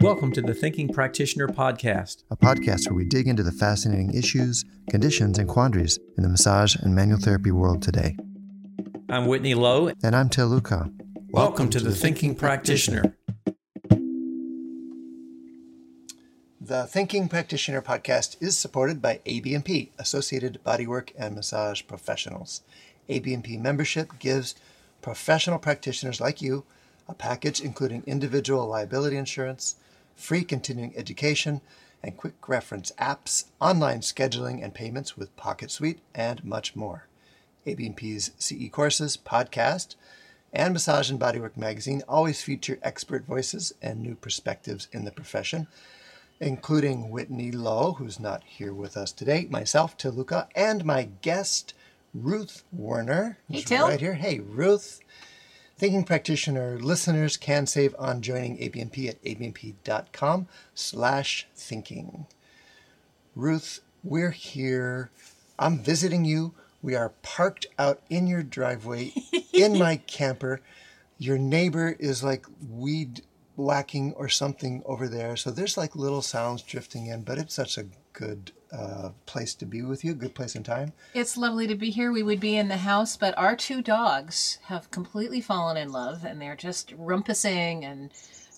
Welcome to the Thinking Practitioner Podcast, a podcast where we dig into the fascinating issues, conditions, and quandaries in the massage and manual therapy world today. I'm Whitney Lowe. And I'm Til Luchau. Welcome, Welcome to, to, the, the Thinking, Thinking Practitioner. The Thinking Practitioner podcast is supported by ABMP, Associated Bodywork and Massage Professionals. ABMP membership gives professional practitioners like you a package including individual liability insurance, free continuing education, and quick reference apps, online scheduling and payments with Pocket Suite, and much more. ABMP's CE courses, podcast, and Massage and Bodywork magazine always feature expert voices and new perspectives in the profession, including Whitney Lowe, who's not here with us today, myself, Luchau, and my guest, Ruth Werner, who's hey, right here. Hey, Ruth. Thinking Practitioner listeners can save on joining ABMP at abmp.com slash thinking. Ruth, we're here. I'm visiting you. We are parked out in your driveway in my camper. Your neighbor is like weed whacking or something over there. So there's like little sounds drifting in, but it's such a good uh, place to be with you, good place and time. It's lovely to be here. We would be in the house, but our two dogs have completely fallen in love and they're just rumpusing and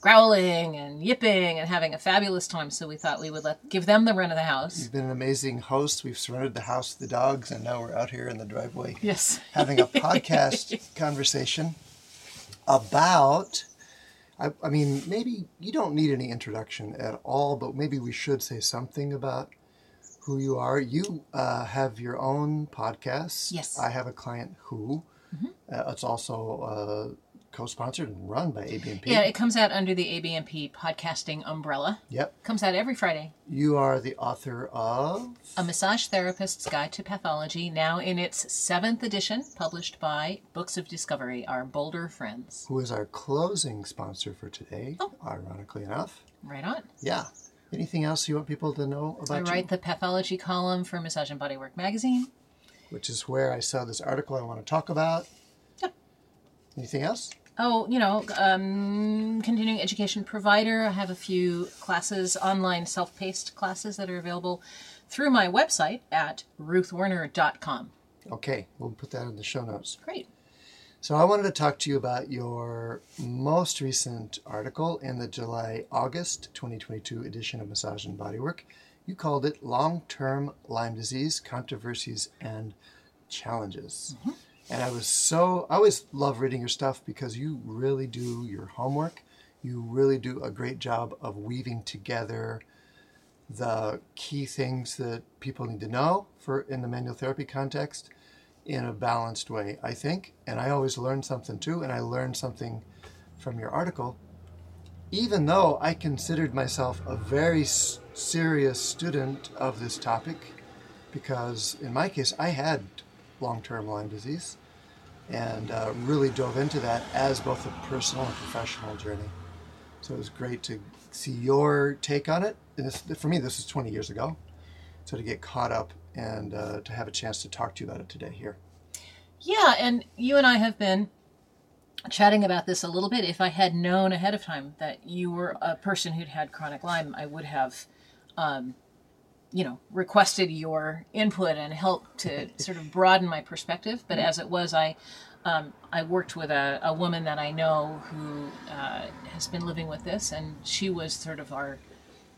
growling and yipping and having a fabulous time. So we thought we would let give them the run of the house. You've been an amazing host. We've surrendered the house to the dogs, and now we're out here in the driveway. Yes, having a podcast conversation about. I, I mean, maybe you don't need any introduction at all, but maybe we should say something about who you are. You uh, have your own podcast. Yes. I have a client who. Mm-hmm. Uh, it's also uh, co-sponsored and run by ABMP. Yeah, it comes out under the ABMP podcasting umbrella. Yep. Comes out every Friday. You are the author of A Massage Therapist's Guide to Pathology, now in its seventh edition, published by Books of Discovery, our Boulder friends. Who is our closing sponsor for today, oh. ironically enough. Right on. Yeah. Anything else you want people to know about I you? write the pathology column for Massage and Bodywork magazine. Which is where I saw this article I want to talk about. Yeah. Anything else? Oh, you know, um, continuing education provider. I have a few classes, online self paced classes that are available through my website at ruthwerner.com. Okay, we'll put that in the show notes. Great. So I wanted to talk to you about your most recent article in the July August 2022 edition of Massage and Bodywork. You called it Long Term Lyme Disease Controversies and Challenges. Mm-hmm. And I was so, I always love reading your stuff because you really do your homework. You really do a great job of weaving together the key things that people need to know for in the manual therapy context in a balanced way, I think. And I always learn something too, and I learned something from your article. Even though I considered myself a very s- serious student of this topic, because in my case, I had long term Lyme disease and uh, really dove into that as both a personal and professional journey. So it was great to see your take on it. This, for me, this was 20 years ago. So to get caught up and uh, to have a chance to talk to you about it today here. Yeah, and you and I have been chatting about this a little bit. If I had known ahead of time that you were a person who'd had chronic Lyme, I would have, um, you know, requested your input and help to sort of broaden my perspective. But as it was, I um, I worked with a, a, woman that I know who uh, has been living with this, and she was sort of our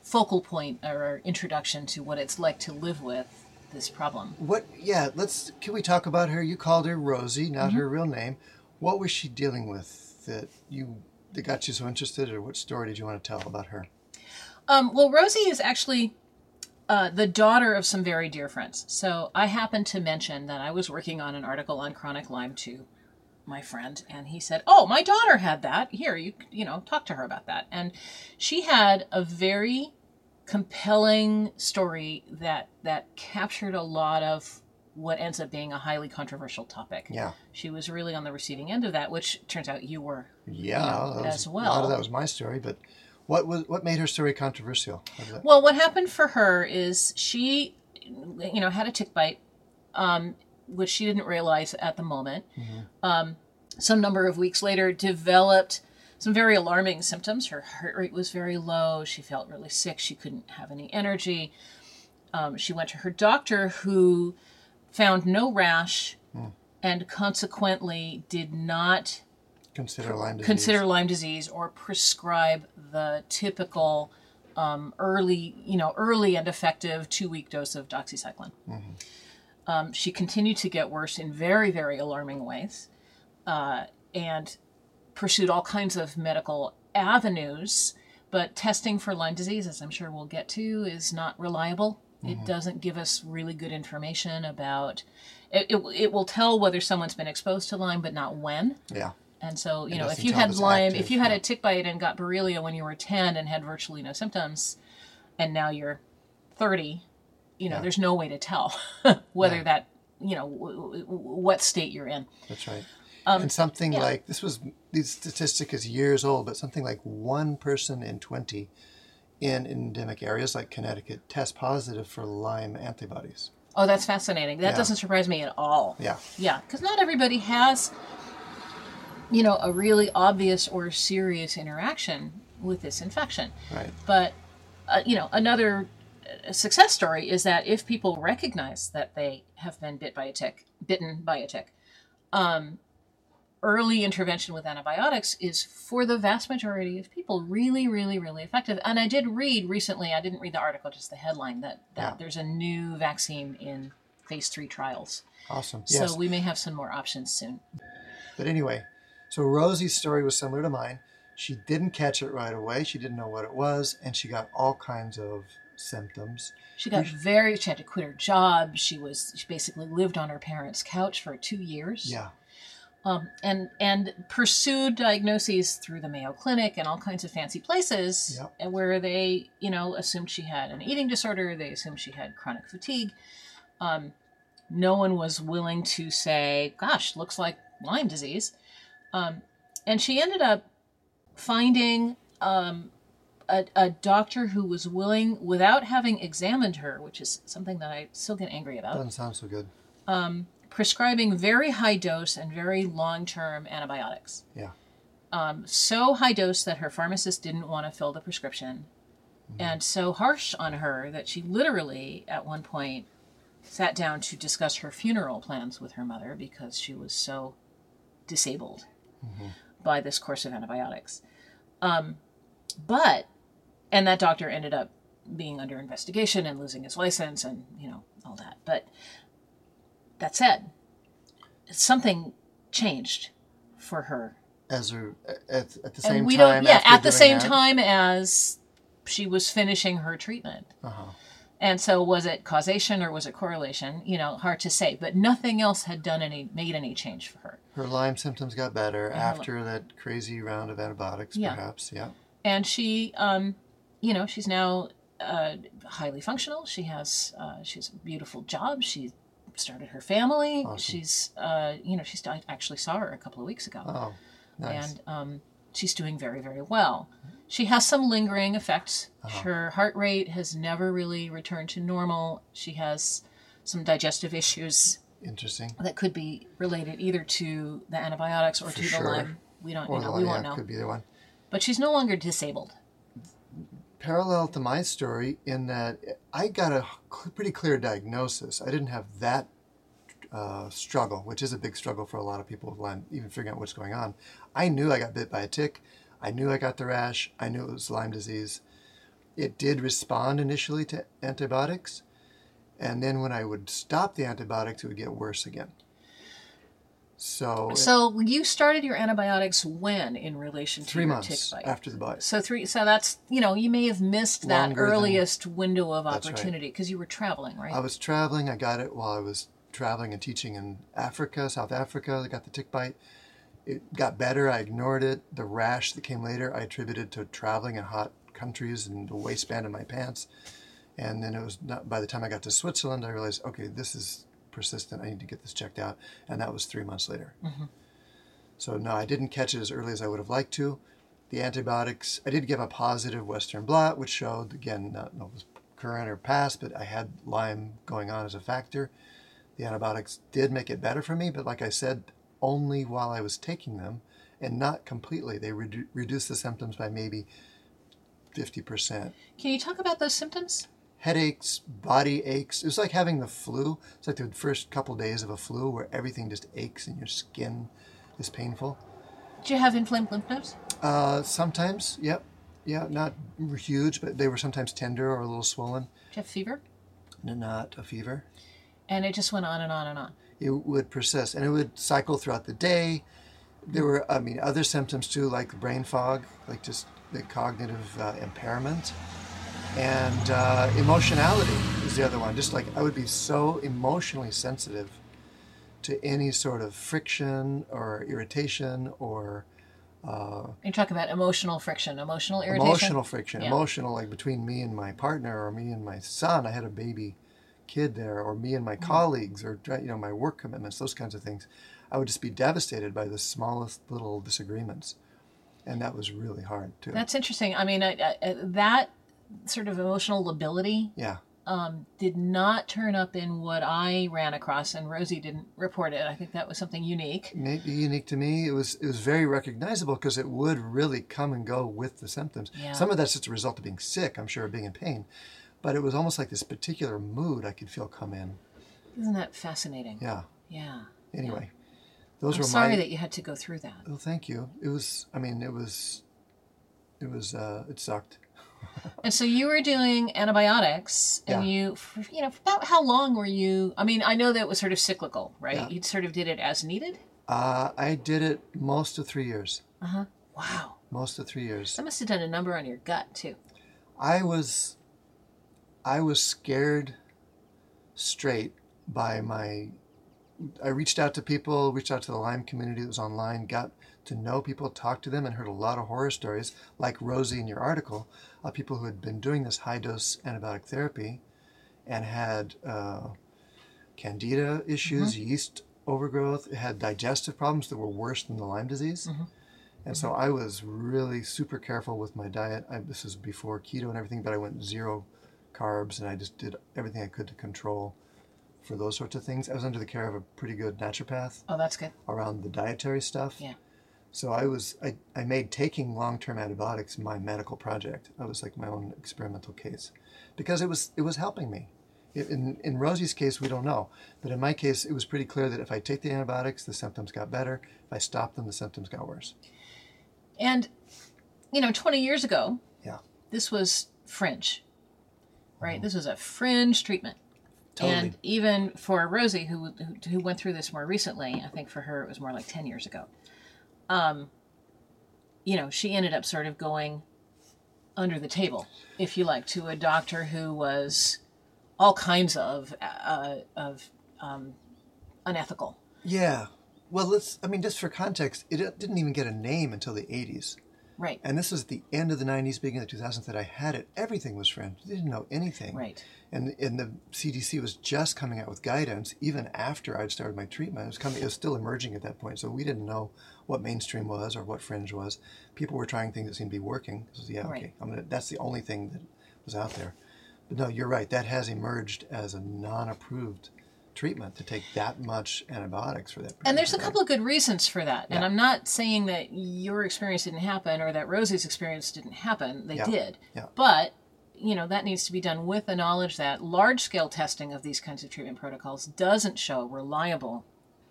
focal point or our introduction to what it's like to live with this problem. What? Yeah, let's. Can we talk about her? You called her Rosie, not mm-hmm. her real name. What was she dealing with that you that got you so interested, or what story did you want to tell about her? Um, well, Rosie is actually uh, the daughter of some very dear friends. So I happened to mention that I was working on an article on chronic Lyme to my friend, and he said, "Oh, my daughter had that. Here, you you know, talk to her about that." And she had a very compelling story that that captured a lot of what ends up being a highly controversial topic. Yeah. She was really on the receiving end of that, which turns out you were. Yeah, you know, as well. A lot of that was my story, but what was what made her story controversial? Well, what happened for her is she, you know, had a tick bite, um, which she didn't realize at the moment. Mm-hmm. Um, some number of weeks later, developed some very alarming symptoms. Her heart rate was very low. She felt really sick. She couldn't have any energy. Um, she went to her doctor, who found no rash and consequently did not Consider Lyme disease. consider Lyme disease or prescribe the typical um, early, you know, early and effective two week dose of doxycycline. Um, she continued to get worse in very, very alarming ways uh, and pursued all kinds of medical avenues. But testing for Lyme disease, as I'm sure we'll get to, is not reliable. It doesn't give us really good information about. It, it, it will tell whether someone's been exposed to Lyme, but not when. Yeah. And so, you know, if you had Lyme, active, if you had yeah. a tick bite and got Borrelia when you were 10 and had virtually no symptoms, and now you're 30, you know, Yeah. there's no way to tell whether Yeah. that, you know, w- w- what state you're in. That's right. Um, and something yeah. like this was this statistic is years old, but something like one person in twenty in endemic areas like Connecticut test positive for Lyme antibodies. Oh, that's fascinating. That Yeah. doesn't surprise me at all. Yeah. Yeah, because not everybody has, you know, a really obvious or serious interaction with this infection. Right. But, uh, you know, another uh, success story is that if people recognize that they have been bit by a tick, bitten by a tick, um, early intervention with antibiotics is for the vast majority of people really, really, really effective. And I did read recently, I didn't read the article, just the headline, that, that Yeah. there's a new vaccine in phase three trials. Awesome. Yes. So we may have some more options soon. But anyway, so Rosie's story was similar to mine. She didn't catch it right away. She didn't know what it was, and she got all kinds of symptoms. She got very, she had to quit her job. She was, she basically lived on her parents' couch for two years. Yeah. Um, and and pursued diagnoses through the Mayo Clinic and all kinds of fancy places, Yep. where they, you know, assumed she had an eating disorder. They assumed she had chronic fatigue. Um, no one was willing to say, "Gosh, looks like Lyme disease," um, and she ended up finding um, a, a doctor who was willing, without having examined her, which is something that I still get angry about Doesn't sound so good. Prescribing very high dose and very long term antibiotics. Yeah. Um, so high dose that her pharmacist didn't want to fill the prescription, and so harsh on her that she literally, at one point, sat down to discuss her funeral plans with her mother because she was so disabled by this course of antibiotics. Um, but, and that doctor ended up being under investigation and losing his license and, you know, all that. But that said, something changed for her. As her at, at the And same we time. don't, yeah, at the same that- time as she was finishing her treatment. Uh-huh. And so was it causation or was it correlation? You know, hard to say, but nothing else had done any, made any change for her. Her Lyme symptoms got better her- after that crazy round of antibiotics, Yeah. perhaps. Yeah. and she um you know she's now uh, highly functional she has uh, she has a beautiful job she started her family Awesome. she's uh you know she's I actually saw her a couple of weeks ago Oh, nice. and um she's doing very very well she has some lingering effects Uh-huh. her heart rate has never really returned to normal she has some digestive issues Interesting. that could be related either to the antibiotics or For to sure. the lyme we don't Or you know we won't know could be the one. but she's no longer disabled Parallel to my story, in that I got a pretty clear diagnosis. I didn't have that uh, struggle, which is a big struggle for a lot of people with Lyme, even figuring out what's going on. I knew I got bit by a tick. I knew I got the rash. I knew it was Lyme disease. It did respond initially to antibiotics, and then when I would stop the antibiotics, it would get worse again. So, So you started your antibiotics when in relation to three your months tick bite? after the bite. So three. So that's you know you may have missed that Longer than- earliest window of That's right. opportunity because you were traveling, right? I was traveling. I got it while I was traveling and teaching in Africa, South Africa. I got the tick bite. It got better. I ignored it. The rash that came later, I attributed to traveling in hot countries and the waistband of my pants. And then it was not, by the time I got to Switzerland, I realized, okay, this is persistent. I need to get this checked out. And that was three months later. Mm-hmm. So no, I didn't catch it as early as I would have liked to. The antibiotics, I did give a positive Western blot, which showed again not no, was current or past, but I had Lyme going on as a factor. The antibiotics did make it better for me, but like I said, only while I was taking them, and not completely. They redu- reduce the symptoms by maybe 50%. Can you talk about those symptoms? Headaches, body aches. It was like having the flu. It's like the first couple days of a flu where everything just aches and your skin is painful. Do you have inflamed lymph nodes? Uh, sometimes, yep. Yeah, not huge, but they were sometimes tender or a little swollen. Do you have fever? Not a fever. And it just went on and on and on. it would persist and it would cycle throughout the day. There were, I mean, other symptoms too, like brain fog, like just the cognitive uh, impairment, and uh, emotionality is the other one. Just like I would be so emotionally sensitive to any sort of friction or irritation or You're talking about emotional friction, emotional irritation. emotional friction, Yeah. emotional like between me and my partner or me and my son. I had a baby kid there, or me and my Mm-hmm. colleagues, or you know my work commitments, those kinds of things. I would just be devastated by the smallest little disagreements, and that was really hard too. That's interesting. I mean, I, I, that sort of emotional lability yeah, um, did not turn up in what I ran across, and Rosie didn't report it. I think that was something unique. maybe unique to me. It was it was very recognizable because it would really come and go with the symptoms. Yeah. Some of that's just a result of being sick, I'm sure, of being in pain, but it was almost like this particular mood I could feel come in. Isn't that fascinating? Yeah. Yeah. Anyway, those I'm were sorry my. that you had to go through that. Well, thank you. It was. I mean, it was. It was. Uh, it sucked. And so you were doing antibiotics, and Yeah. you, you know, about how long were you? I mean, I know that it was sort of cyclical, right? Yeah. You sort of did it as needed. Uh, I did it most of three years. Uh huh. Wow. Most of three years. That must have done a number on your gut too. I was. I was scared straight by my. I reached out to people, reached out to the Lyme community that was online, got to know people, talk to them, and heard a lot of horror stories, like Rosie in your article, of people who had been doing this high dose antibiotic therapy and had uh, candida issues, mm-hmm. yeast overgrowth, had digestive problems that were worse than the Lyme disease. Mm-hmm. And so mm-hmm. I was really super careful with my diet. I, this is before keto and everything, but I went zero carbs and I just did everything I could to control for those sorts of things. I was under the care of a pretty good naturopath Oh, that's good. around the dietary stuff. Yeah. So I was I, I made taking long-term antibiotics my medical project. I was like my own experimental case because it was it was helping me. In in Rosie's case, we don't know, but in my case, it was pretty clear that if I take the antibiotics, the symptoms got better. If I stopped them, the symptoms got worse. And you know, 20 years ago, Yeah, this was fringe, right? Mm-hmm. This was a fringe treatment. totally. And even for Rosie, who, who who went through this more recently, I think for her it was more like ten years ago. Um, you know, she ended up sort of going under the table, if you like, to a doctor who was all kinds of uh, of um, unethical. Yeah. Well, let's. I mean, just for context, it didn't even get a name until the '80s, Right. and this was the end of the '90s, beginning of the 2000s that I had it. Everything was French. They didn't know anything. Right. And and the CDC was just coming out with guidance even after I'd started my treatment. It was coming. It was still emerging at that point, so we didn't know what mainstream was or what fringe was. People were trying things that seemed to be working. So yeah, Right. okay. I'm gonna. That's the only thing that was out there. But no, you're right. That has emerged as a non-approved treatment to take that much antibiotics for that. And there's a couple of good reasons for that. And I'm not saying that your experience didn't happen or that Rosie's experience didn't happen. They Yeah. did. Yeah. But, you know, that needs to be done with the knowledge that large scale testing of these kinds of treatment protocols doesn't show reliable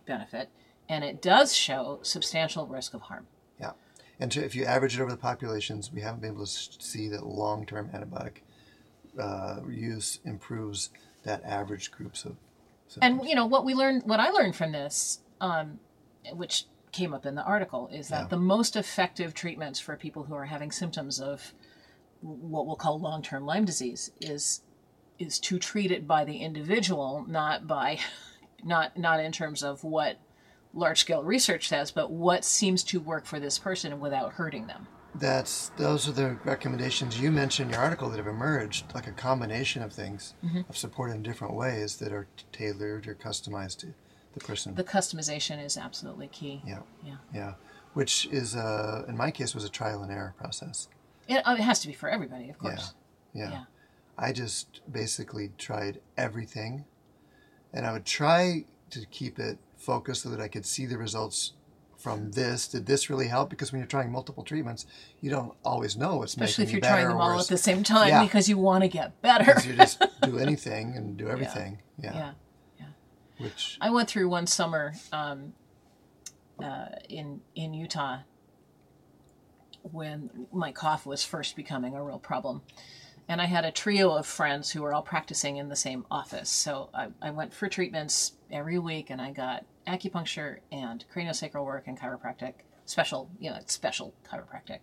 benefit and it does show substantial risk of harm. Yeah. And to, if you average it over the populations, we haven't been able to see that long-term antibiotic uh, use improves that average groups of. symptoms. And, you know, what we learned, what I learned from this, um, which came up in the article, is that Yeah. the most effective treatments for people who are having symptoms of what we'll call long-term Lyme disease is is to treat it by the individual, not by not not in terms of what large-scale research says, but what seems to work for this person without hurting them. That's those are the recommendations you mentioned in your article that have emerged, like a combination of things Mm-hmm. of support in different ways that are tailored or customized to the person. The customization is absolutely key. yeah, Yeah. yeah. Which is, uh, in my case, was a trial and error process. It, it has to be for everybody, of Yeah, course. yeah. Yeah. I just basically tried everything, and I would try to keep it focused so that I could see the results from this? Did this really help? Because when you're trying multiple treatments, you don't always know what's Especially if making you're you trying them all at the same time Yeah. because you want to get better. Because you just do anything and do everything. Yeah. yeah. Which I went through one summer um, uh, in in Utah when my cough was first becoming a real problem, and I had a trio of friends who were all practicing in the same office. So I, I went for treatments every week, and I got acupuncture and craniosacral work and chiropractic special, you know, special chiropractic,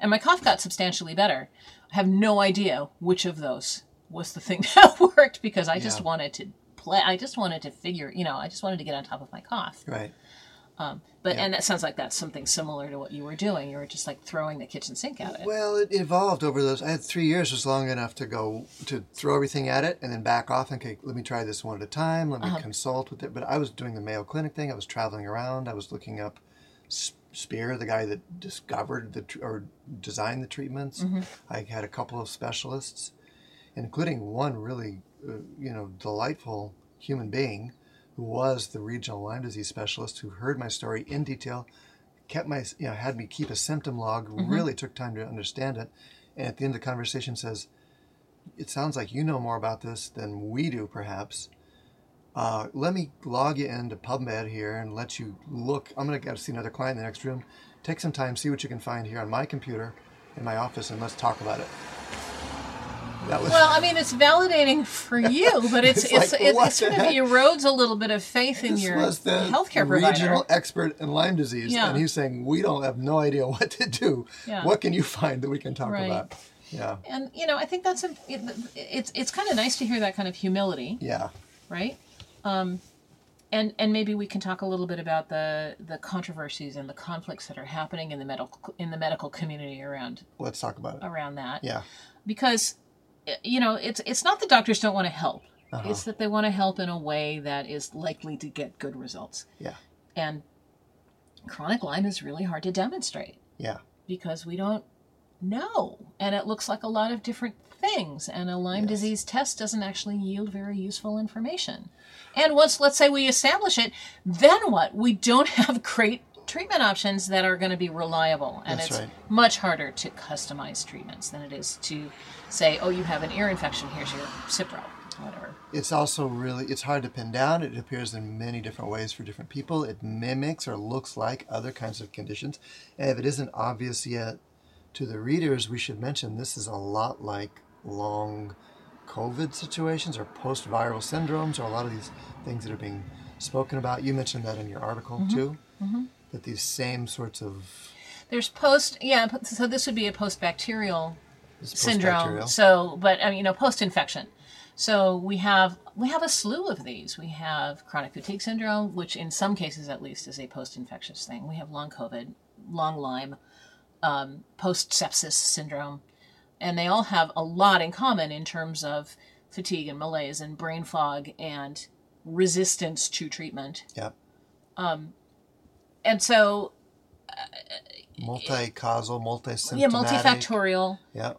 and my cough got substantially better. I have no idea which of those was the thing that worked because I just wanted to play. I just wanted to figure, you know, I just wanted to get on top of my cough. right. But and that sounds like that's something similar to what you were doing. You were just like throwing the kitchen sink at it. Well, it evolved over those. I had three years was long enough to go to throw everything at it and then back off and okay, let me try this one at a time. Let me Uh-huh. consult with it. But I was doing the Mayo Clinic thing. I was traveling around. I was looking up Steere, the guy that discovered the or designed the treatments. Mm-hmm. I had a couple of specialists, including one really, uh, you know, delightful human being who was the regional Lyme disease specialist who heard my story in detail, kept my, you know, had me keep a symptom log, really took time to understand it. And at the end of the conversation says, it sounds like you know more about this than we do, perhaps. Uh, let me log you into PubMed here and let you look. I'm going to go see another client in the next room. Take some time, see what you can find here on my computer in my office, and let's talk about it. That was Well, I mean, it's validating for you, but it's It's it's, like, it, what it sort of heck? erodes a little bit of faith in your was the healthcare provider. regional expert in Lyme disease, Yeah. and he's saying we don't have no idea what to do. Yeah. What can you find that we can talk Right. about? Yeah, And you know, I think that's a, it, it's it's kind of nice to hear that kind of humility, yeah, right? Um, and and maybe we can talk a little bit about the the controversies and the conflicts that are happening in the medical in the medical community around let's talk about it. around that. Yeah, because you know it's it's not that doctors don't want to help. Uh-huh. it's that they want to help in a way that is likely to get good results. Yeah, and chronic lyme is really hard to demonstrate. Yeah, because we don't know. And it looks like a lot of different things. And a lyme Yes. disease test doesn't actually yield very useful information. And once let's say we establish it then what? We don't have great treatment options that are going to be reliable and That's it's right. much harder to customize treatments than it is to say oh you have an ear infection here's your cipro whatever It's also really it's hard to pin down. It appears in many different ways for different people. It mimics or looks like other kinds of conditions. And if it isn't obvious yet to the readers, we should mention this is a lot like long COVID situations or post-viral syndromes or a lot of these things that are being spoken about. You mentioned that in your article mm-hmm. too. Mm-hmm. That these same sorts of there's post yeah so this would be a post-bacterial syndrome. So, but I mean, you know, post-infection. So we have we have a slew of these. We have chronic fatigue syndrome, which in some cases at least is a post-infectious thing. We have long COVID, long Lyme, um, post-sepsis syndrome, and they all have a lot in common in terms of fatigue and malaise and brain fog and resistance to treatment. Yep. And so, uh, Multi-causal, multi-symptomatic. yeah, multifactorial. Yeah.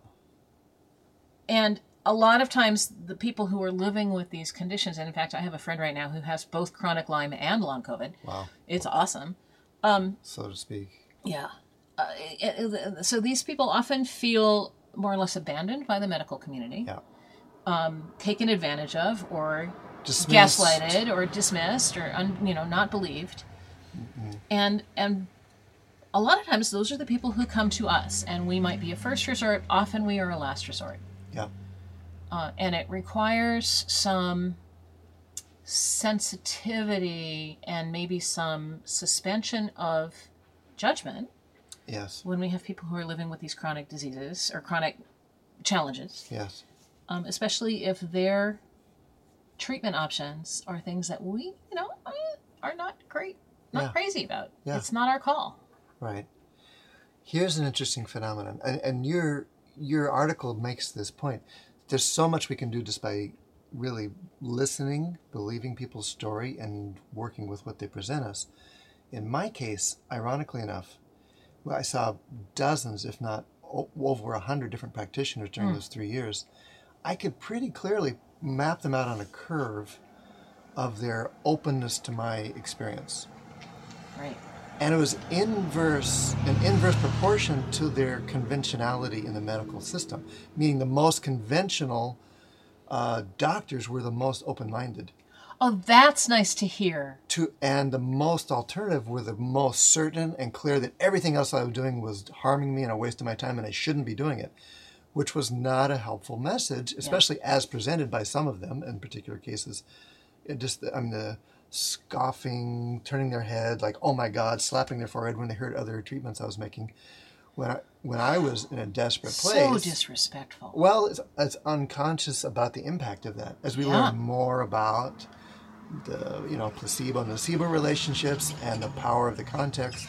And a lot of times, the people who are living with these conditions, and in fact, I have a friend right now who has both chronic Lyme and long COVID. Wow. It's awesome. Um, so to speak. Yeah. Uh, so these people often feel more or less abandoned by the medical community, Yeah. Um, taken advantage of, or Dismissed. gaslighted, or dismissed, or un, you know not believed. And and a lot of times, those are the people who come to us, and we might be a first resort. Often, we are a last resort. Yeah. uh, and it requires some sensitivity and maybe some suspension of judgment Yes. when we have people who are living with these chronic diseases or chronic challenges, Yes. um, especially if their treatment options are things that we, you know, uh, are not great, not Yeah. crazy about. Yeah. It's not our call. Right. Here's an interesting phenomenon, and, and your your article makes this point. There's so much we can do just by really listening, believing people's story, and working with what they present us. In my case, ironically enough, well, I saw dozens, if not o- over a hundred different practitioners during hmm. those three years. I could pretty clearly map them out on a curve of their openness to my experience Right. and it was inverse, an inverse proportion to their conventionality in the medical system, meaning the most conventional uh, doctors were the most open-minded. Oh, that's nice to hear. To and the most alternative were the most certain and clear that everything else I was doing was harming me and a waste of my time, and I shouldn't be doing it, which was not a helpful message, especially as presented by some of them in particular cases. It just, I mean, the scoffing, turning their head like, "Oh my God," slapping their forehead when they heard other treatments I was making. When I when I was in a desperate place, So disrespectful. well, it's, it's unconscious about the impact of that as we Yeah. learn more about the you know placebo and nocebo relationships and the power of the context.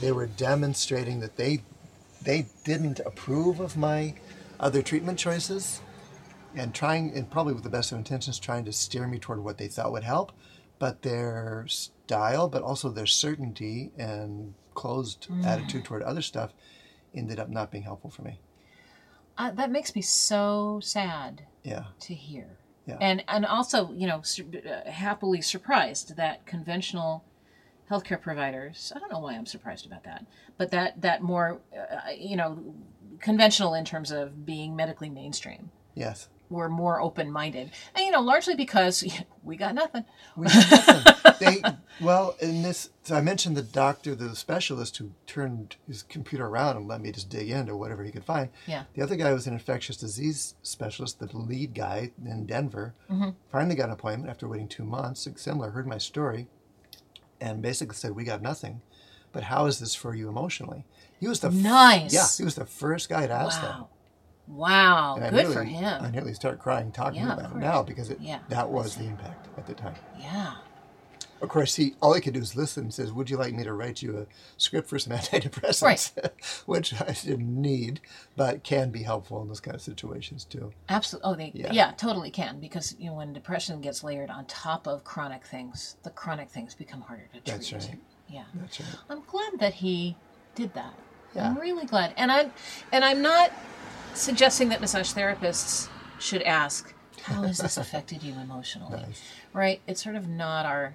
They were demonstrating that they they didn't approve of my other treatment choices and trying and probably with the best of intentions trying to steer me toward what they thought would help but their style but also their certainty and closed Mm. attitude toward other stuff ended up not being helpful for me Uh, that makes me so sad yeah to hear. Yeah. And and also, you know, sur- uh, happily surprised that conventional healthcare providers. I don't know why I'm surprised about that, but that that more, uh, you know, conventional in terms of being medically mainstream yes were more open minded, and you know, largely because we got nothing. We did nothing. they well in this. So I mentioned the doctor, the specialist who turned his computer around and let me just dig into whatever he could find. Yeah. The other guy was an infectious disease specialist, the lead guy in Denver. Mm-hmm. Finally got an appointment after waiting two months. Similar, heard my story, and basically said, "We got nothing." But how is this for you emotionally? He was the f- Nice. yeah. He was the first guy to ask that. Wow, And I good nearly, for him. I nearly start crying talking Yeah, about it now because it, Yeah, that was the impact at the time. Yeah. Of course, he all he could do is listen and says, "Would you like me to write you a script for some antidepressants?" Right. Which I didn't need, but can be helpful in those kind of situations too. Absolutely. Oh, they Yeah. yeah. totally can because you know when depression gets layered on top of chronic things, the chronic things become harder to treat. That's right. Yeah. That's right. I'm glad that he did that. Yeah. I'm really glad. And I'm and I'm not suggesting that massage therapists should ask, how has this affected you emotionally? Nice. Right? It's sort of not our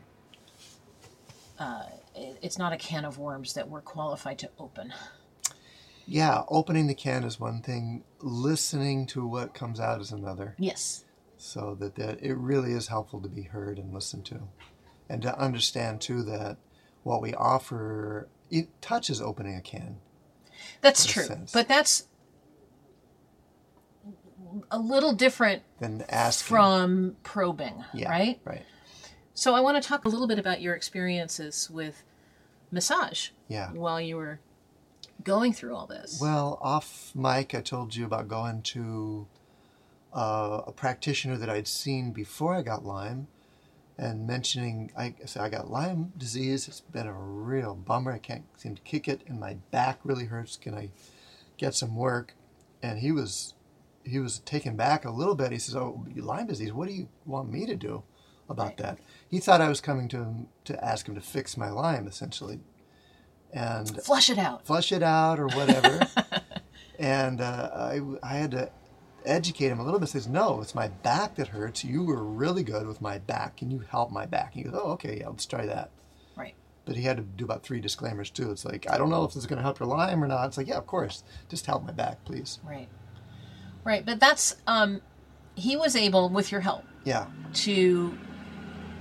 uh, it's not a can of worms that we're qualified to open. Yeah, opening the can is one thing. Listening to what comes out is another. Yes. So that, that it really is helpful to be heard and listened to, and to understand too that what we offer it touches opening a can. That's true. But that's a little different Then asking. from probing, yeah, right? Right. So I want to talk a little bit about your experiences with massage Yeah. while you were going through all this. Well, off mic, I told you about going to uh, a practitioner that I'd seen before I got Lyme, and mentioning I said I got Lyme disease. It's been a real bummer. I can't seem to kick it, and my back really hurts. Can I get some work? And he was he was taken back a little bit. He says, "Oh, Lyme disease. What do you want me to do about that?" He thought I was coming to him to ask him to fix my Lyme, essentially. And Flush it out. flush it out or whatever. and uh, I, I had to educate him a little bit. He says, no, it's my back that hurts. You were really good with my back. Can you help my back? He goes, oh, okay, yeah, let's try that. Right. But he had to do about three disclaimers too. It's like, I don't know if this is going to help your Lyme or not. It's like, yeah, of course. Just help my back, please. Right. Right. But that's um he was able with your help Yeah, to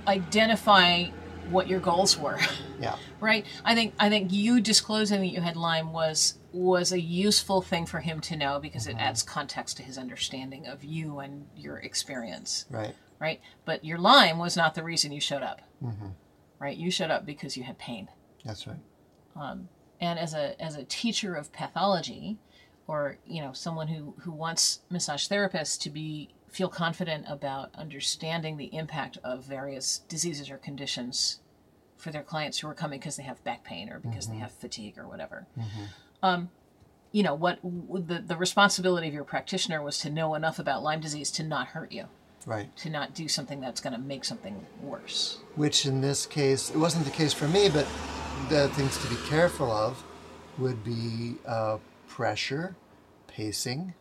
identify what your goals were. yeah, right? I think I think you disclosing that you had Lyme was was a useful thing for him to know because it adds context to his understanding of you and your experience, right. right? But your Lyme was not the reason you showed up, Mm-hmm. right? You showed up because you had pain. That's right. And as a as a teacher of pathology, or you know someone who who wants massage therapists to be feel confident about understanding the impact of various diseases or conditions for their clients who are coming because they have back pain or because they have fatigue or whatever. Um, you know what the the responsibility of your practitioner was to know enough about Lyme disease to not hurt you, Right. to not do something that's going to make something worse. which in this case it wasn't the case for me but the things to be careful of would be uh, pressure pacing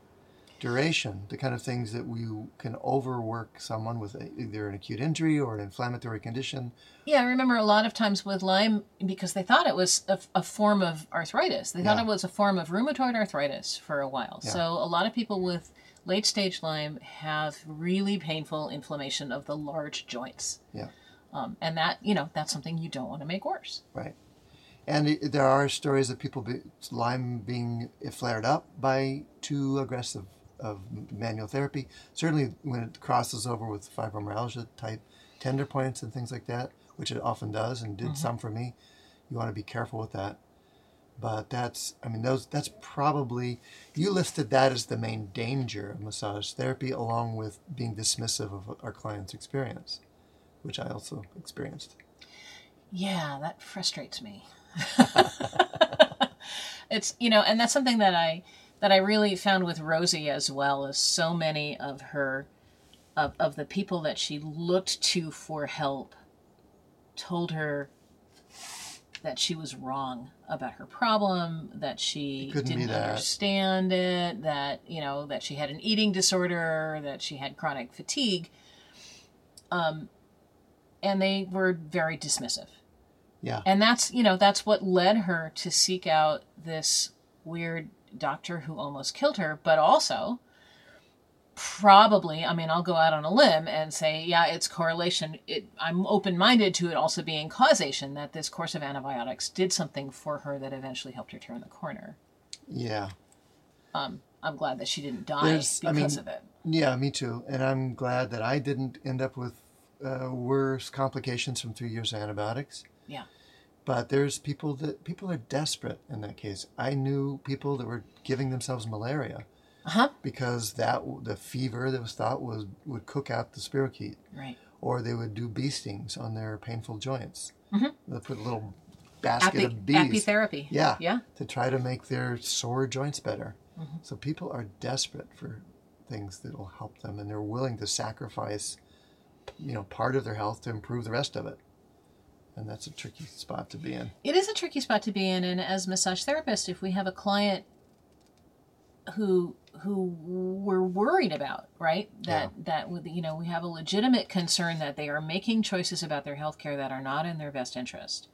duration, the kind of things that we can overwork someone with either an acute injury or an inflammatory condition. Yeah, I remember a lot of times with Lyme because they thought it was a, a form of arthritis. They thought Yeah. it was a form of rheumatoid arthritis for a while. Yeah. So a lot of people with late stage Lyme have really painful inflammation of the large joints. Yeah. Um, and that, you know, that's something you don't want to make worse. Right. And it, there are stories of people be, Lyme being flared up by too aggressive of manual therapy. Certainly when it crosses over with fibromyalgia type tender points and things like that, which it often does and did mm-hmm. some for me, you want to be careful with that. But that's, I mean, those that's probably you listed that as the main danger of massage therapy, along with being dismissive of our client's experience, which I also experienced. Yeah, that frustrates me. it's you know, and that's something that I that I really found with Rosie as well as so many of her of, of the people that she looked to for help told her that she was wrong about her problem, that she didn't understand it, that you know, that she had an eating disorder, that she had chronic fatigue. Um and they were very dismissive Yeah. and that's you know that's what led her to seek out this weird doctor who almost killed her but also probably i mean i'll go out on a limb and say yeah it's correlation it, i'm open-minded to it also being causation that this course of antibiotics did something for her that eventually helped her turn the corner Yeah. i'm glad that she didn't die There's- because I mean, of it Yeah, me too. And I'm glad that I didn't end up with uh, worse complications from three years of antibiotics. Yeah But there's people that people are desperate in that case. I knew people that were giving themselves malaria uh-huh because that the fever that was thought was would cook out the spirochete, right or they would do bee stings on their painful joints. Mhm. They put a little basket Api, of bees. apitherapy Yeah. yeah to try to make their sore joints better. Mm-hmm. So people are desperate for things that will help them, and they're willing to sacrifice, you know, part of their health to improve the rest of it. And that's a tricky spot to be in. it is a tricky spot to be in and as massage therapist if we have a client who who we're worried about right that that with you know we have a legitimate concern that they are making choices about their health care that are not in their best interest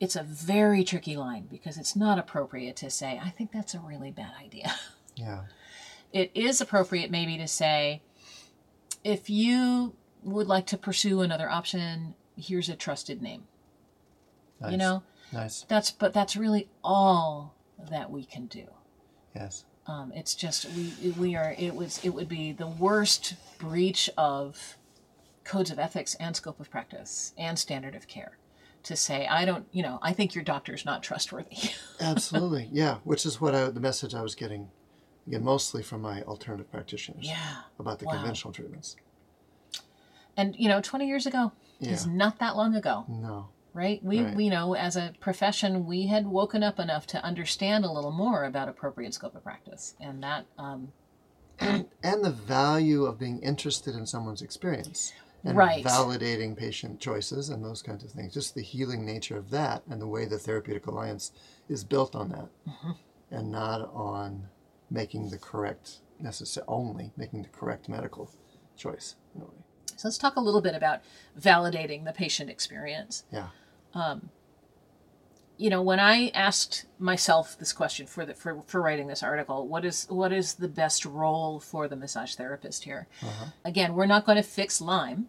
it's a very tricky line because it's not appropriate to say i think that's a really bad idea Yeah. it is appropriate maybe to say if you would like to pursue another option here's a trusted name Nice. you know Nice. that's but that's really all that we can do Yes. um, it's just we we are it was it would be the worst breach of codes of ethics and scope of practice and standard of care to say i don't you know i think your doctor's not trustworthy Absolutely. yeah. Which is what I, the message I was getting, again, mostly from my alternative practitioners yeah about the Wow. conventional treatments. and you know 20 years ago is not that long ago No. right we Right. we know as a profession we had woken up enough to understand a little more about appropriate scope of practice and that um, and and the value of being interested in someone's experience and Right. validating patient choices and those kinds of things just the healing nature of that and the way the therapeutic alliance is built on that Mm-hmm. and not on making the correct necessary only making the correct medical choice in a way so let's talk a little bit about validating the patient experience. Yeah. You know when i asked myself this question for the for, for writing this article what is what is the best role for the massage therapist here? Again we're not going to fix lyme.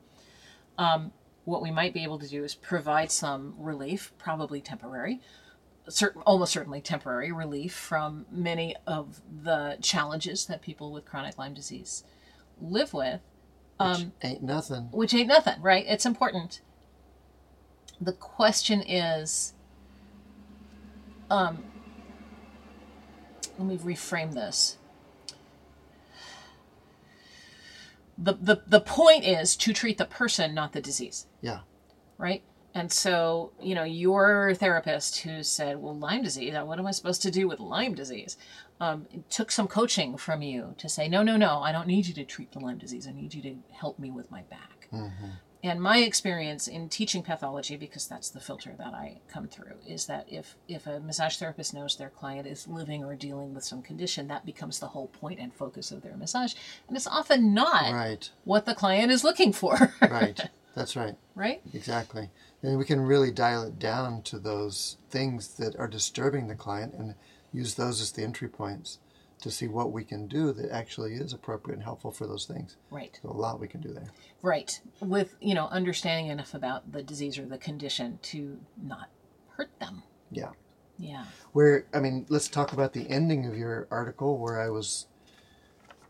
Um, what we might be able to do is provide some relief probably temporary certain almost certainly temporary relief from many of the challenges that people with chronic lyme disease live with which ain't nothing which ain't nothing, right? It's important. The question is, um, let me reframe this. The, the, the point is to treat the person, not the disease, yeah right? And so, you know, your therapist who said, well, Lyme disease, what am I supposed to do with Lyme disease? Um, it took some coaching from you to say, no, no, no, I don't need you to treat the Lyme disease. I need you to help me with my back. and my experience in teaching pathology, because that's the filter that I come through, is that if if a massage therapist knows their client is living or dealing with some condition, that becomes the whole point and focus of their massage, and it's often not Right. what the client is looking for. Right. That's right. right? Exactly. And we can really dial it down to those things that are disturbing the client and use those as the entry points to see what we can do that actually is appropriate and helpful for those things. Right. So a lot we can do there. Right. With, you know, understanding enough about the disease or the condition to not hurt them. Yeah. Yeah. Where I mean, let's talk about the ending of your article where I was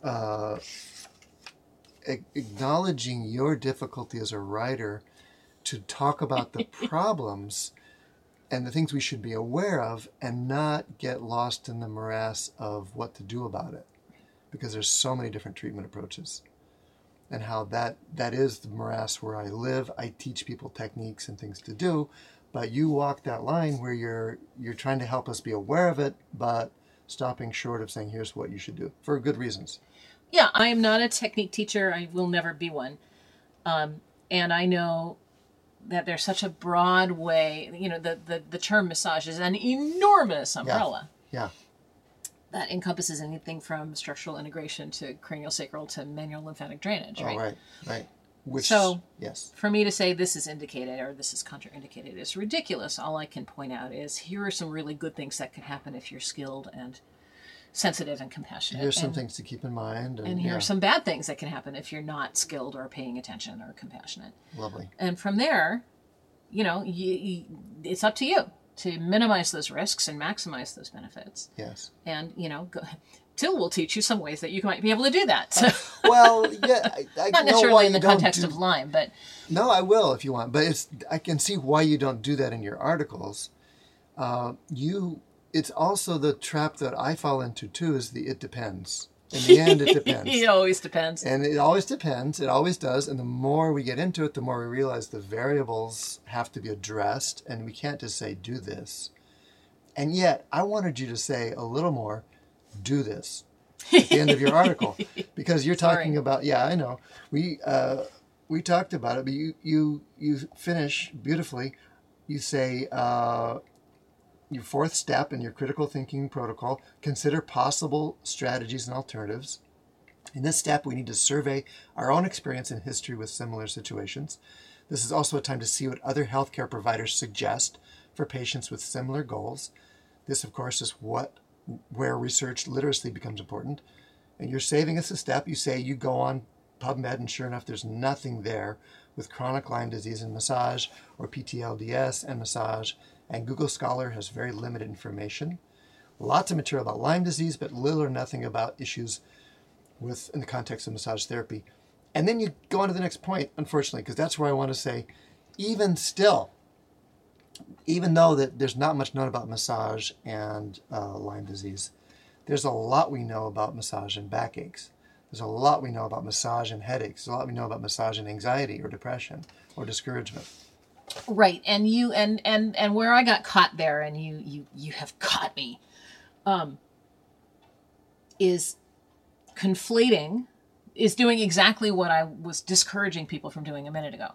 uh, a- acknowledging your difficulty as a writer to talk about the problems and the things we should be aware of and not get lost in the morass of what to do about it. Because there's so many different treatment approaches. And how that that is the morass where I live. I teach people techniques and things to do. But you walk that line where you're you're trying to help us be aware of it but stopping short of saying here's what you should do for good reasons. Yeah, I am not a technique teacher. I will never be one. Um, and I know that there's such a broad way, you know, the, the, the term massage is an enormous umbrella yeah that encompasses anything from structural integration to craniosacral to manual lymphatic drainage, Oh, right? right, right. Which, So- yes, For me to say this is indicated or this is contraindicated is ridiculous. All I can point out is here are some really good things that can happen if you're skilled and sensitive and compassionate. here's some and, things to keep in mind, and, and here yeah, are some bad things that can happen if you're not skilled or paying attention or compassionate. lovely. And from there, you know, you, you, it's up to you to minimize those risks and maximize those benefits. Yes. And you know, go, Til will teach you some ways that you might be able to do that. So, Well, yeah, I, I not know why necessarily in the context do- of Lyme, but No, I will if you want, but it's I can see why you don't do that in your articles. Uh, you, it's also the trap that I fall into too. Is the it depends. In the end, it depends. it always depends. And it always depends. It always does. And the more we get into it, the more we realize the variables have to be addressed. And we can't just say, do this. And yet, I wanted you to say a little more, do this at the end of your article. Because you're talking Sorry. about, yeah, I know. We, uh, we talked about it, but you, you, you finish beautifully. You say, uh, your fourth step in your critical thinking protocol consider possible strategies and alternatives. In this step, we need to survey our own experience and history with similar situations. This is also a time to see what other healthcare providers suggest for patients with similar goals. This, of course, is what where research literacy becomes important. And you're saving us a step. You say you go on PubMed, and sure enough, there's nothing there with chronic Lyme disease and massage, or PTLDS and massage. And Google Scholar has very limited information. Lots of material about Lyme disease, but little or nothing about issues with in the context of massage therapy. And then you go on to the next point, unfortunately, because that's where I want to say, even still, even though that there's not much known about massage and uh, Lyme disease, there's a lot we know about massage and backaches. There's a lot we know about massage and headaches. There's a lot we know about massage and anxiety or depression or discouragement. Right and you and and and where i got caught there and you you you have caught me um is conflating is doing exactly what i was discouraging people from doing a minute ago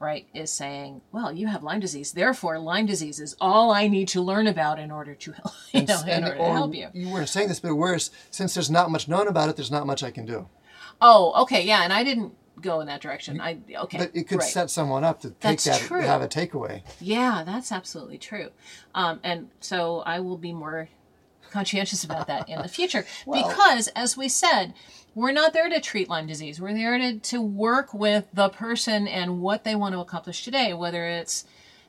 right is saying well you have lyme disease therefore lyme disease is all i need to learn about in order to help you know in And- order to help you You weren't saying this, but worse, since there's not much known about it, there's not much I can do. oh okay yeah and i didn't go in that direction i okay But it could right. set someone up to take That's that, true. have a takeaway. Yeah, that's absolutely true. Um, and so I will be more conscientious about that in the future Well- because, as we said, we're not there to treat Lyme disease. We're there to, to work with the person and what they want to accomplish today, whether it's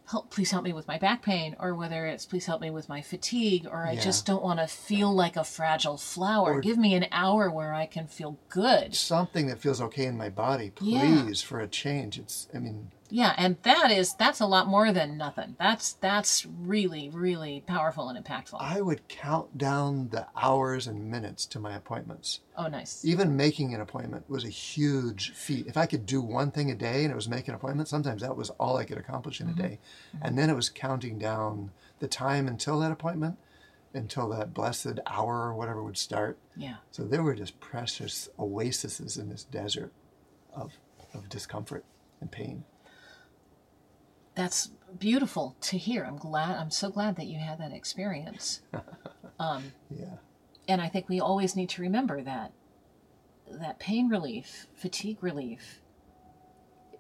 help, please help me with my back pain, or whether it's please help me with my fatigue, or I Yeah. just don't want to feel like a fragile flower. Give me an hour where I can feel good. Something that feels okay in my body, Yeah. please, for a change. It's, I mean, Yeah, and that is that's a lot more than nothing. That's that's really really powerful and impactful. I would count down the hours and minutes to my appointments. oh, nice. Even making an appointment was a huge feat. If I could do one thing a day and it was make an appointment, sometimes that was all I could accomplish in a mm-hmm. day. Mm-hmm. And then it was counting down the time until that appointment, until that blessed hour or whatever would start. Yeah. So there were just precious oases in this desert of, of discomfort. and pain. That's beautiful to hear. I'm glad. I'm so glad that you had that experience. Um, Yeah. and I think we always need to remember that that pain relief, fatigue relief,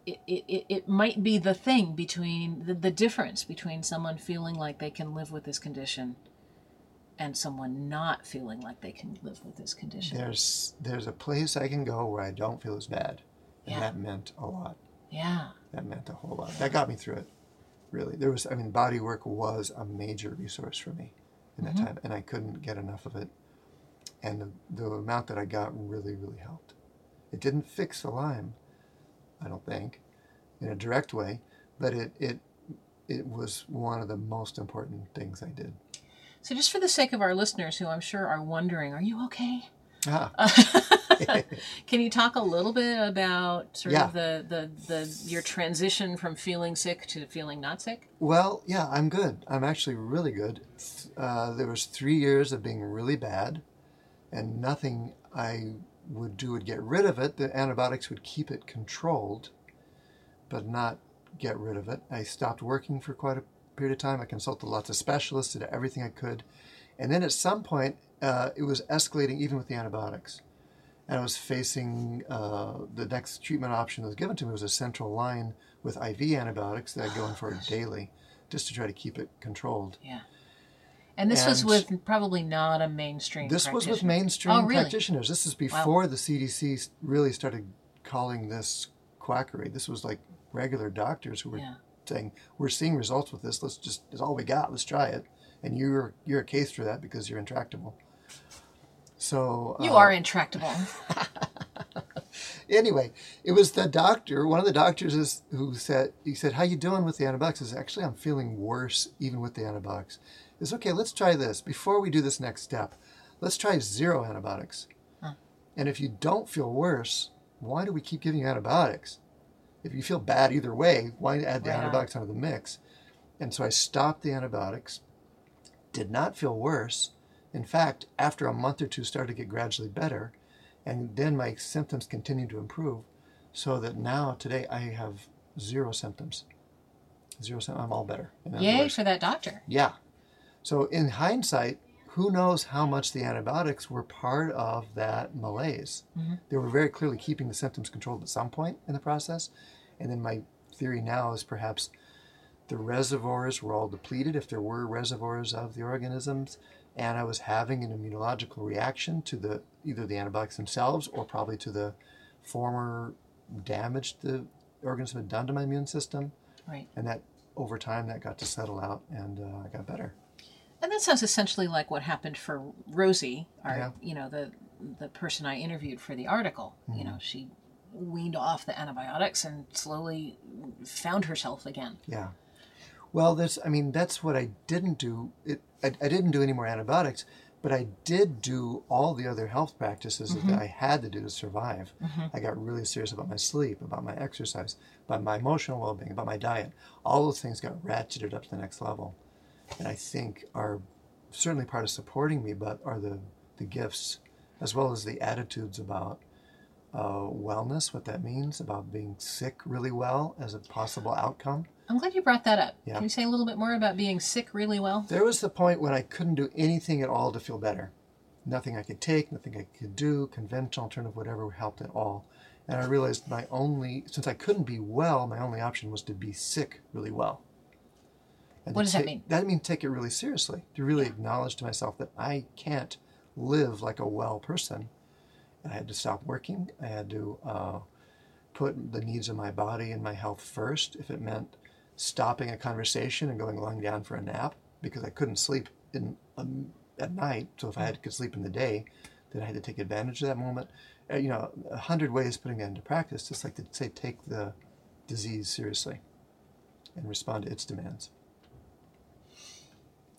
it, it, it- might be the thing between the, the difference between someone feeling like they can live with this condition and someone not feeling like they can live with this condition. There's there's a place I can go where I don't feel as bad, and Yeah. that meant a lot. Yeah. That meant a whole lot. That got me through it. Really, there was. I mean, body work was a major resource for me in that mm-hmm. time, and I couldn't get enough of it. And the, the amount that I got really, really helped. It didn't fix the Lyme, I don't think, in a direct way, but it it it was one of the most important things I did. So, just for the sake of our listeners who I'm sure are wondering, are you okay? Ah, Can you talk a little bit about sort Yeah. of the, the, the your transition from feeling sick to feeling not sick? Well, yeah, I'm good. I'm actually really good. Uh, there was three years of being really bad, and nothing I would do would get rid of it. The antibiotics would keep it controlled, but not get rid of it. I stopped working for quite a period of time. I consulted lots of specialists, did everything I could, and then at some point, uh, it was escalating even with the antibiotics. And I was facing uh, the next treatment option that was given to me was a central line with IV antibiotics that I go in for daily, just to try to keep it controlled. Yeah. And this was with probably not a mainstream. This was with mainstream Oh, really? practitioners. This is before the CDC really started calling this quackery. This was like regular doctors who were Yeah. saying, "We're seeing results with this. Let's just it's all we got. Let's try it." And you're you're a case for that because you're intractable. So You uh, are intractable. anyway, it was the doctor. One of the doctors is who said he said, "How you doing with the antibiotics?" I said, "Actually, I'm feeling worse even with the antibiotics." Is okay. Let's try this before we do this next step. Let's try zero antibiotics. And if you don't feel worse, why do we keep giving you antibiotics? If you feel bad either way, why add the on. antibiotics onto the mix? And so I stopped the antibiotics. Did not feel worse. In fact, after a month or two, started to get gradually better, and then my symptoms continued to improve, so that now today I have zero symptoms. Zero symptoms. I'm all better. Yay words. for that doctor. Yeah. So in hindsight, who knows how much the antibiotics were part of that malaise? Mm-hmm. They were very clearly keeping the symptoms controlled at some point in the process. And then my theory now is perhaps the reservoirs were all depleted, if there were reservoirs of the organisms, and I was having an immunological reaction to the either the antibiotics themselves or probably to the former damage the organism had done to my immune system Right. and that over time that got to settle out and uh, I got better. And that sounds essentially like what happened for Rosie, our, Yeah. you know, the the person I interviewed for the article. You know, she weaned off the antibiotics and slowly found herself again. Yeah. Well, that's I mean that's what I didn't do. It I, I didn't do any more antibiotics, but I did do all the other health practices that mm-hmm. I had to do to survive. Mm-hmm. I got really serious about my sleep, about my exercise, about my emotional well-being, about my diet. All those things got ratcheted up to the next level, and I think are certainly part of supporting me, but are the the gifts as well as the attitudes about uh, wellness, what that means, about being sick really well as a possible outcome. I'm glad you brought that up. Yeah. Can you say a little bit more about being sick really well? There was the point when I couldn't do anything at all to feel better. Nothing I could take, nothing I could do, conventional, alternative, whatever helped at all. And I realized my only, since I couldn't be well, my only option was to be sick really well. And What does that mean? That means take it really seriously, to really acknowledge to myself that I can't live like a well person. I had to stop working. I had to uh, put the needs of my body and my health first. If it meant stopping a conversation and going lying down for a nap because I couldn't sleep in um, at night. So if I had could sleep in the day, then I had to take advantage of that moment. Uh, you know, a hundred ways putting that into practice. Just like to say, take the disease seriously and respond to its demands.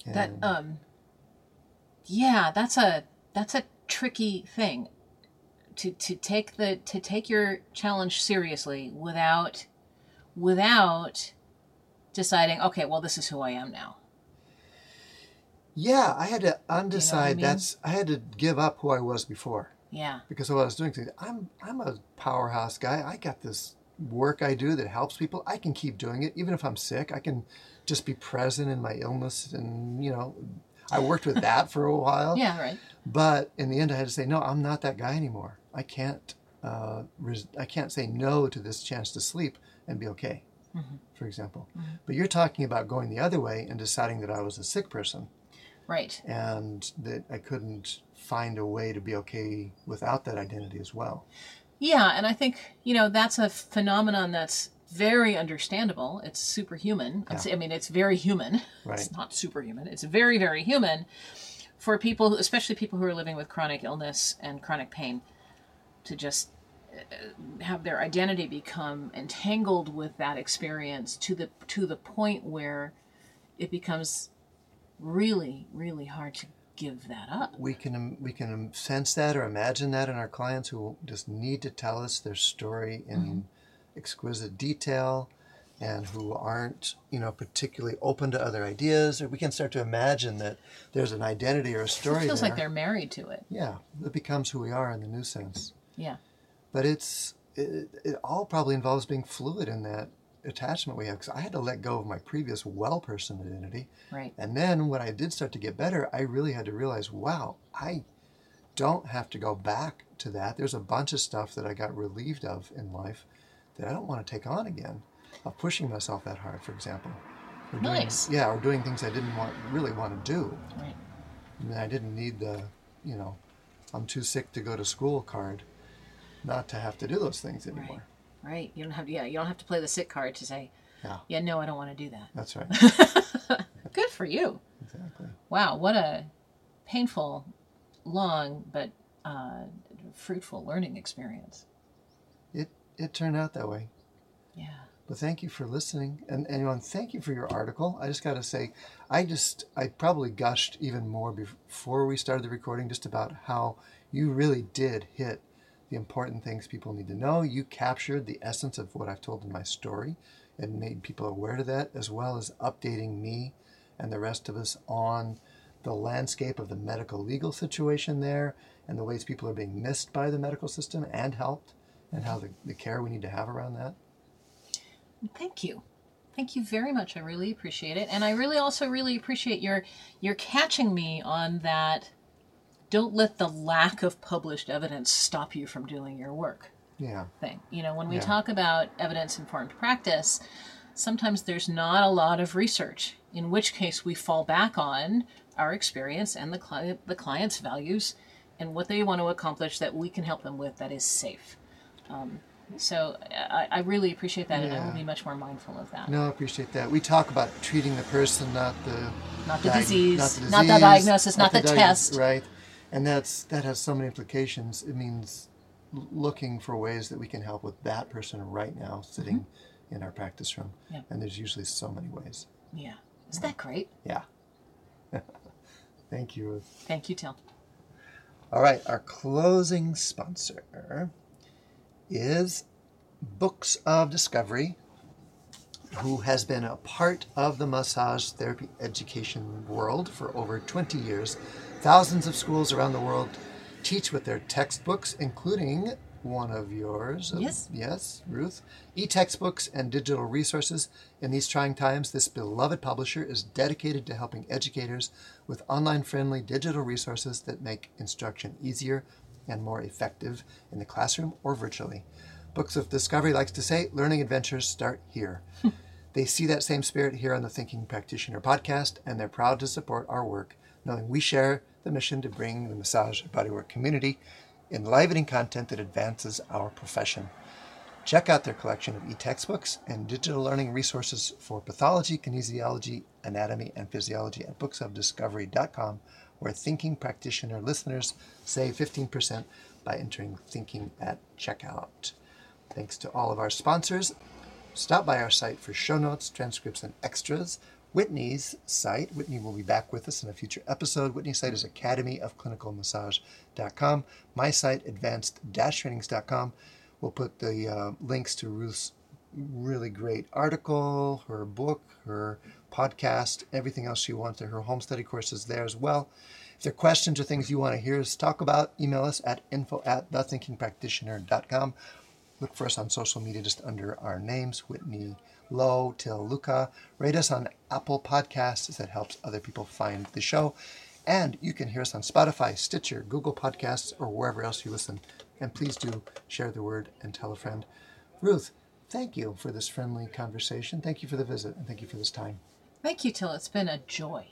That um yeah, that's a that's a tricky thing to to take the to take your challenge seriously without without deciding, okay, well this is who I am now. yeah, I had to undecide. mean? That's I had to give up who I was before. Yeah. because of what I was doing. thinking, I'm I'm a powerhouse guy. I got this work I do that helps people, I can keep doing it even if I'm sick. I can just be present in my illness, and you know, I worked with that for a while. Yeah, right. But in the end, I had to say, no, I'm not that guy anymore. I can't. Uh, res- I can't say no to this chance to sleep and be okay. For example, but you're talking about going the other way and deciding that I was a sick person Right. and that I couldn't find a way to be okay without that identity as well. Yeah, and I think you know that's a phenomenon that's very understandable. It's superhuman. It's, I mean, it's very human. Right. It's not superhuman. It's very, very human for people, especially people who are living with chronic illness and chronic pain, to just uh, have their identity become entangled with that experience to the to the point where it becomes really, really hard to give that up. We can um, we can um, sense that or imagine that in our clients who just need to tell us their story in mm-hmm. exquisite detail and who aren't you know particularly open to other ideas or we can start to imagine that there's an identity or a story. It feels there. like they're married to it. yeah it becomes who we are in the new sense Yeah. but it's it, it all probably involves being fluid in that attachment we have because i had to let go of my previous well person identity Right. and then when i did start to get better i really had to realize wow i don't have to go back to that there's a bunch of stuff that i got relieved of in life that i don't want to take on again of pushing myself that hard for example or doing, Nice. yeah or doing things i didn't want really want to do Right. I mean, I didn't need the, you know, I'm too sick to go to school card, not to have to do those things anymore. Right. You don't have yeah, you don't have to play the sick card to say, Yeah, yeah, no, I don't want to do that. that's right. Good for you. exactly. Wow, what a painful, long but uh, fruitful learning experience. It it turned out that way. Yeah. But thank you for listening, and and anyone, thank you for your article. I just got to say, I just I probably gushed even more before we started the recording, just about how you really did hit the important things people need to know. You captured the essence of what I've told in my story, and made people aware to that, as well as updating me and the rest of us on the landscape of the medical legal situation there, and the ways people are being missed by the medical system and helped, and how the, the care we need to have around that. Thank you. Thank you very much. I really appreciate it. And I really also really appreciate your your catching me on that don't let the lack of published evidence stop you from doing your work Yeah. thing. You know, when we Yeah. talk about evidence informed practice, sometimes there's not a lot of research, in which case we fall back on our experience and the client the client's values and what they want to accomplish that we can help them with that is safe. Um, so I, I really appreciate that, and I will be much more mindful of that. No, I appreciate that. We talk about treating the person, not the Not the diag- disease, not the, not the diagnosis, not the diag- test. right? And that's that has so many implications. It means looking for ways that we can help with that person right now, sitting in our practice room. Mm-hmm. Yeah. And there's usually so many ways. Yeah, isn't that great? Yeah. Thank you. Thank you, Til. All right, our closing sponsor is Books of Discovery, who has been a part of the massage therapy education world for over 20 years. Thousands of schools around the world teach with their textbooks, including one of yours. Yes. Yes, Ruth. E textbooks and digital resources. In these trying times, this beloved publisher is dedicated to helping educators with online friendly digital resources that make instruction easier and more effective in the classroom or virtually. Books of Discovery likes to say, learning adventures start here. they see that same spirit here on the Thinking Practitioner podcast, and they're proud to support our work, knowing we share the mission to bring the massage and bodywork community enlivening content that advances our profession. Check out their collection of e-textbooks and digital learning resources for pathology, kinesiology, anatomy, and physiology at booksofdiscovery.com, where thinking practitioner listeners save 15% by entering thinking at checkout. Thanks to all of our sponsors. Stop by our site for show notes, transcripts, and extras. Whitney's site, Whitney will be back with us in a future episode. Whitney's site is academyofclinicalmassage.com. My site, advanced-trainings.com. We'll put the uh, links to Ruth's really great article, her book, her podcast, everything else she wants. Her home study courses there as well. If there are questions or things you want to hear us talk about, email us at info at thethinkingpractitioner.com Look for us on social media just under our names, Whitney Lowe Til Luchau. Rate us on Apple Podcasts. That helps other people find the show. And you can hear us on Spotify, Stitcher, Google Podcasts, or wherever else you listen. And please do share the word and tell a friend. Ruth, thank you for this friendly conversation. Thank you for the visit, and thank you for this time. Thank you, Til. It's been a joy.